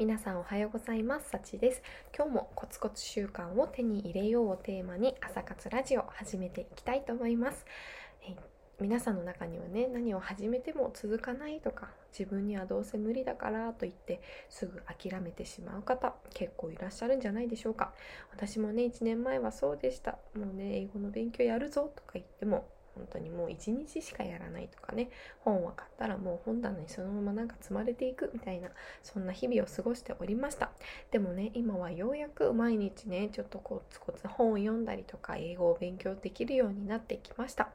皆さんおはようございます。さちです。今日もコツコツ習慣を手に入れようをテーマに朝活ラジオ始めていきたいと思います。え皆さんの中にはね何を始めても続かないとか自分にはどうせ無理だからと言ってすぐ諦めてしまう方結構いらっしゃるんじゃないでしょうか私もね1年前はそうでしたもうね英語の勉強やるぞとか言っても本当にもう一日しかやらないとかね。本を買ったらもう本棚にそのままなんか積まれていくみたいなそんな日々を過ごしておりました。でもね今はようやく毎日ねちょっとコツコツ本を読んだりとか英語を勉強できるようになってきました。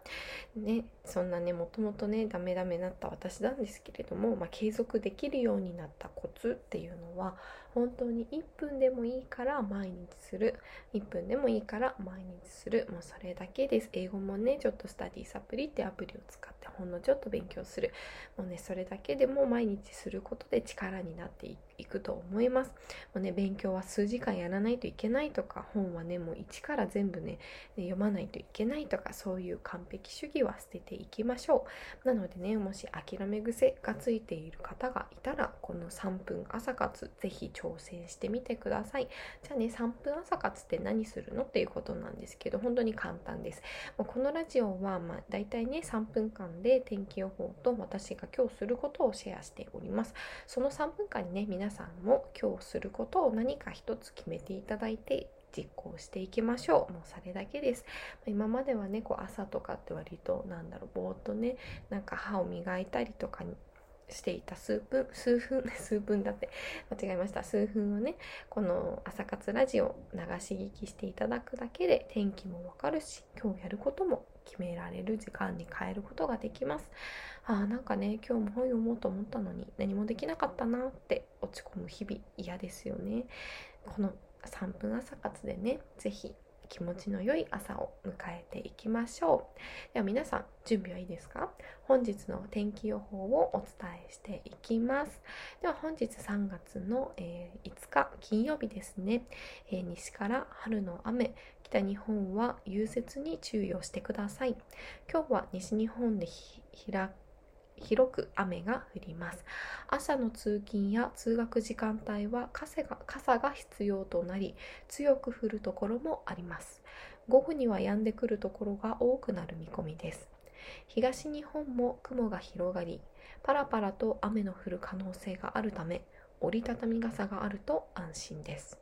ねそんなねもともとねダメダメなった私なんですけれども、まあ、継続できるようになったコツっていうのは本当に1分でもいいから毎日する。1分でもいいから毎日する。もうそれだけです。英語もねちょっとスタディサプリってアプリを使ってほんのちょっと勉強する。もうねそれだけでも毎日することで力になっていくと思います。もうね勉強は数時間やらないといけないとか本はねもう一から全部ね読まないといけないとかそういう完璧主義は捨てていきましょう。なのでねもし諦め癖がついている方がいたらこの3分朝活ぜひ挑戦してみてください。じゃあね3分朝活って何するのっていうことなんですけど本当に簡単です。もうこのラジオはまあ大体ね3分間で天気予報と私が今日することをシェアしております。その3分間にね皆さんも今日することを何か一つ決めていただいて実行していきましょう。もうそれだけです。今まではね、こう朝とかって割となんだろう、ぼーっとね、なんか歯を磨いたりとかしていた数分、数分、数分だって、間違えました。数分をね、この朝活ラジオ流し聞きしていただくだけで天気もわかるし、今日やることも決められる時間に変えることができます。ああ、なんかね、今日も本読もうと思ったのに何もできなかったなって落ち込む日々嫌ですよね。この3分朝活でね、是非気持ちの良い朝を迎えていきましょう。では皆さん、準備はいいですか？本日の天気予報をお伝えしていきます。では本日3月の、えー、5日金曜日ですね、えー、西から春の雨、北日本は融雪に注意をしてください。今日は西日本で開広く雨が降ります。朝の通勤や通学時間帯は傘が傘が必要となり強く降るところもあります。午後には止んでくるところが多くなる見込みです。東日本も雲が広がりパラパラと雨の降る可能性があるため折りたたみ傘があると安心です。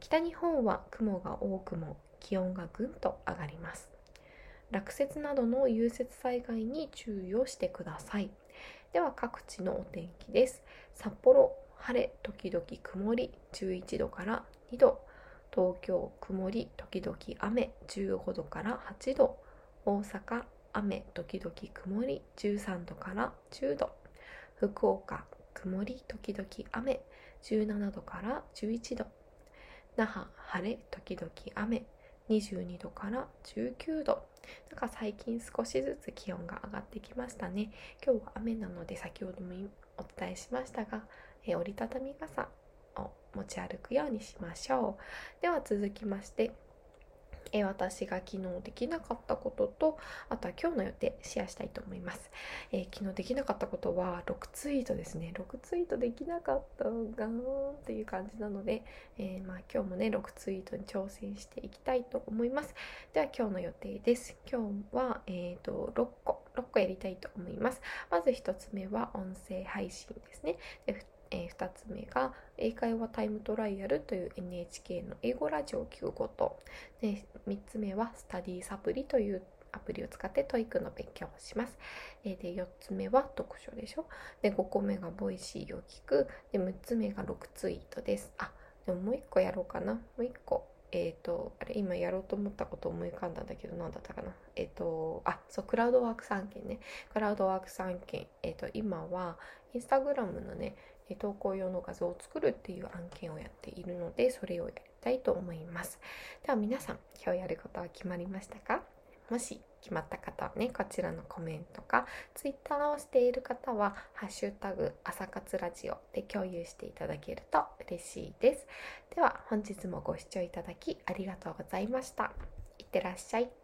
北日本は雲が多くも気温がぐんと上がります。落雪などの融雪災害に注意をしてください。では各地のお天気です。札幌晴れ時々曇り。11度から2度。東京曇り時々雨。15度から8度。大阪雨時々曇り。13度から10度。福岡曇り時々雨。17度から11度。那覇晴れ時々雨。22度から19度なんか最近少しずつ気温が上がってきましたね。今日は雨なので先ほどもお伝えしましたが、え折りたたみ傘を持ち歩くようにしましょう。では続きましてえ私が昨日できなかったこととあとは今日の予定シェアしたいと思います、えー、昨日できなかったことは6ツイートですね。6ツイートできなかったがーっていう感じなので、えー、まあ、今日もね6ツイートに挑戦していきたいと思います。では今日の予定です。今日は、えーと、6個。6個やりたいと思います。まず1つ目は音声配信ですね。でえー、2つ目が英会話タイムトライアルという NHK の英語ラジオを聞くことで3つ目はスタディサプリというアプリを使って TOEIC の勉強をします。で4つ目は読書でしょ。で5個目が Voicy を聞く。で6つ目が6ツイートです。あでももう1個やろうかな。もう1個。えっ、ー、と、あれ、今やろうと思ったこと思い浮かんだんだけど、何だったかな。えっ、ー、と、あ、そう、クラウドワーク3件ね。クラウドワーク3件。えっ、ー、と、今は、インスタグラムのね、投稿用の画像を作るっていう案件をやっているのでそれをやりたいと思いますでは皆さん今日やることは決まりましたか？もし決まった方はねこちらのコメントか Twitter をしている方は「ハッシュタグ朝活ラジオ」で共有していただけると嬉しいです。では本日もご視聴いただきありがとうございました。いってらっしゃい。